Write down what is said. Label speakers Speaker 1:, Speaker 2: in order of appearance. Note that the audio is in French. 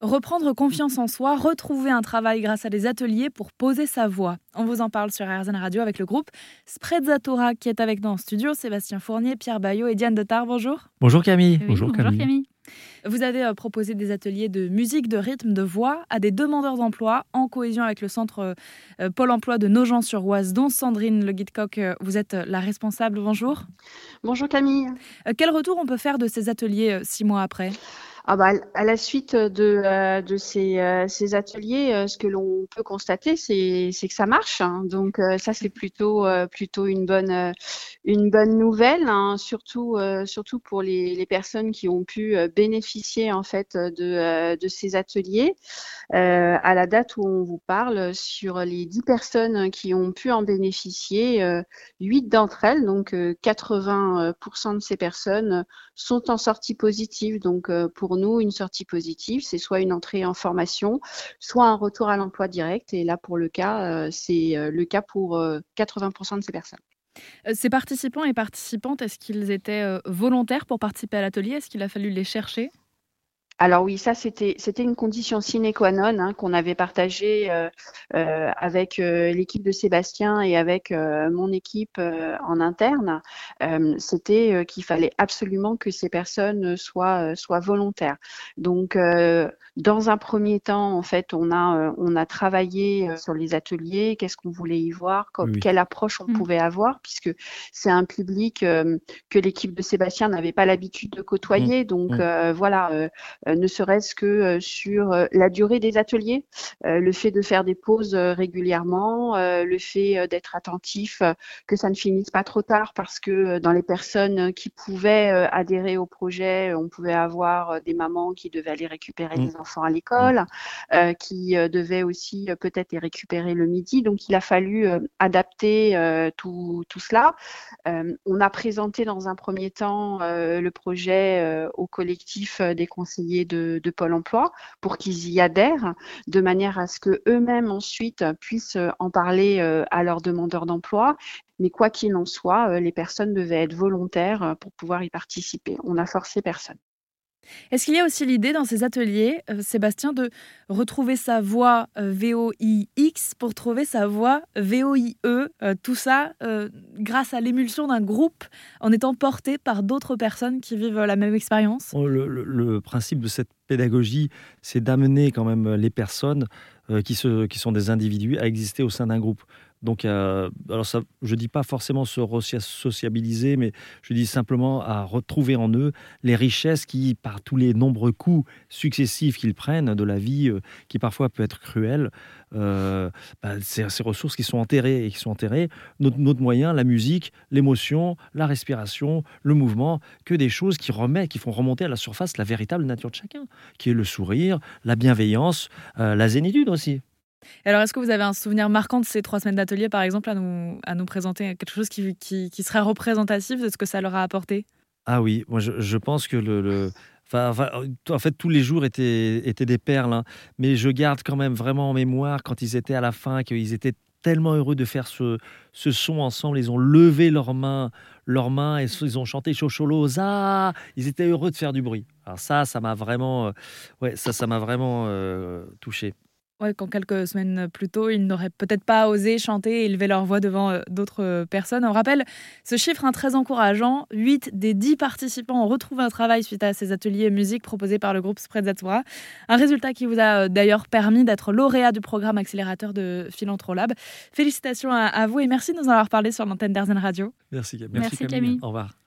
Speaker 1: Reprendre confiance en soi, retrouver un travail grâce à des ateliers pour poser sa voix. On vous en parle sur RZN Radio avec le groupe Sprezzatura qui est avec nous en studio. Sébastien Fournier, Pierre Bayot et Diane Detar, bonjour.
Speaker 2: Bonjour Camille.
Speaker 3: bonjour, Camille.
Speaker 1: Vous avez euh, proposé des ateliers de musique, de rythme, de voix à des demandeurs d'emploi en cohésion avec le centre euh, euh, Pôle emploi de Nogent-sur-Oise, dont Sandrine Le Guide-Coq, vous êtes la responsable. Bonjour.
Speaker 3: Bonjour Camille.
Speaker 1: Quel retour on peut faire de ces ateliers six mois après?
Speaker 3: Ah bah, à la suite de, euh, de ces, euh, ces ateliers, euh, ce que l'on peut constater, c'est que ça marche. Hein. Donc ça, c'est plutôt plutôt une bonne une bonne nouvelle, hein. surtout surtout pour les, les, personnes qui ont pu bénéficier en fait de, de ces ateliers. à la date où on vous parle, sur les 10 personnes qui ont pu en bénéficier, 8 d'entre elles, donc 80% de ces personnes, sont en sortie positive. Donc pour nous, une sortie positive, c'est soit une entrée en formation, soit un retour à l'emploi direct. Et là, pour le cas, euh, c'est euh, le cas pour 80% euh, de ces personnes.
Speaker 1: Ces participants et participantes, est-ce qu'ils étaient volontaires pour participer à l'atelier? Est-ce qu'il a fallu les chercher?
Speaker 3: Alors oui, ça c'était c'était une condition sine qua non hein, qu'on avait partagée euh, euh, avec euh, l'équipe de Sébastien et avec mon équipe en interne. c'était qu'il fallait absolument que ces personnes soient soient volontaires. Donc dans un premier temps, en fait, on a on a travaillé sur les ateliers, qu'est-ce qu'on voulait y voir, quelle approche on mmh. pouvait avoir, puisque c'est un public que l'équipe de Sébastien n'avait pas l'habitude de côtoyer. Mmh. Donc mmh. voilà euh, ne serait-ce que euh, sur euh, la durée des ateliers, le fait de faire des pauses régulièrement, le fait d'être attentif, que ça ne finisse pas trop tard parce que dans les personnes qui pouvaient adhérer au projet, on pouvait avoir des mamans qui devaient aller récupérer les mmh. enfants à l'école, mmh. qui devaient aussi peut-être les récupérer le midi. Donc il a fallu adapter tout, tout, cela. on a présenté dans un premier temps le projet au collectif des conseillers de, Pôle Emploi pour qu'ils y adhèrent, de manière à ce que eux-mêmes ensuite puissent en parler euh, à leurs demandeurs d'emploi. Mais quoi qu'il en soit, euh, les personnes devaient être volontaires euh, pour pouvoir y participer. On n'a forcé personne.
Speaker 1: Est-ce qu'il y a aussi l'idée dans ces ateliers, euh, Sébastien, de retrouver sa voix euh, VOIX pour trouver sa voix VOIE euh, Tout ça grâce à l'émulsion d'un groupe en étant porté par d'autres personnes qui vivent la même expérience?
Speaker 2: Oh, le, principe de cette pédagogie, c'est d'amener quand même les personnes qui, qui sont des individus à exister au sein d'un groupe. Donc, euh, alors je dis pas forcément se sociabiliser, mais je dis simplement à retrouver en eux les richesses qui, par tous les nombreux coups successifs qu'ils prennent de la vie, euh, qui parfois peut être cruelle, euh, bah, ces, ressources qui sont enterrées et qui sont enterrées, notre, notre moyen, la musique, l'émotion, la respiration, le mouvement, que des choses qui remettent, qui font remonter à la surface la véritable nature de chacun, qui est le sourire, la bienveillance, la zénitude aussi.
Speaker 1: Alors, est-ce que vous avez un souvenir marquant de ces trois semaines d'atelier, par exemple, à nous, à nous présenter quelque chose qui, qui, serait représentatif de ce que ça leur a apporté?
Speaker 2: Ah oui, moi je, pense que le, Enfin, en fait, tous les jours étaient, étaient des perles, hein. mais je garde quand même vraiment en mémoire quand ils étaient à la fin, qu'ils étaient tellement heureux de faire ce, ce son ensemble. Ils ont levé leurs mains, leurs mains et ils ont chanté Chocholos. Ah, ils étaient heureux de faire du bruit. Alors ça, ça m'a vraiment, euh, ouais, ça, ça m'a vraiment euh, touché.
Speaker 1: Ouais, quand quelques semaines plus tôt, ils n'auraient peut-être pas osé chanter et élever leur voix devant euh, d'autres euh, personnes. On rappelle ce chiffre hein, très encourageant 8 des 10 participants ont retrouvé un travail suite à ces ateliers musique proposés par le groupe Sprezzatura. Un résultat qui vous a euh, d'ailleurs permis d'être lauréat du programme accélérateur de Philanthrolab. Félicitations à, vous et merci de nous en avoir parlé sur l'antenne d'Arzen Radio.
Speaker 2: Merci,
Speaker 1: merci, Camille.
Speaker 2: Au revoir.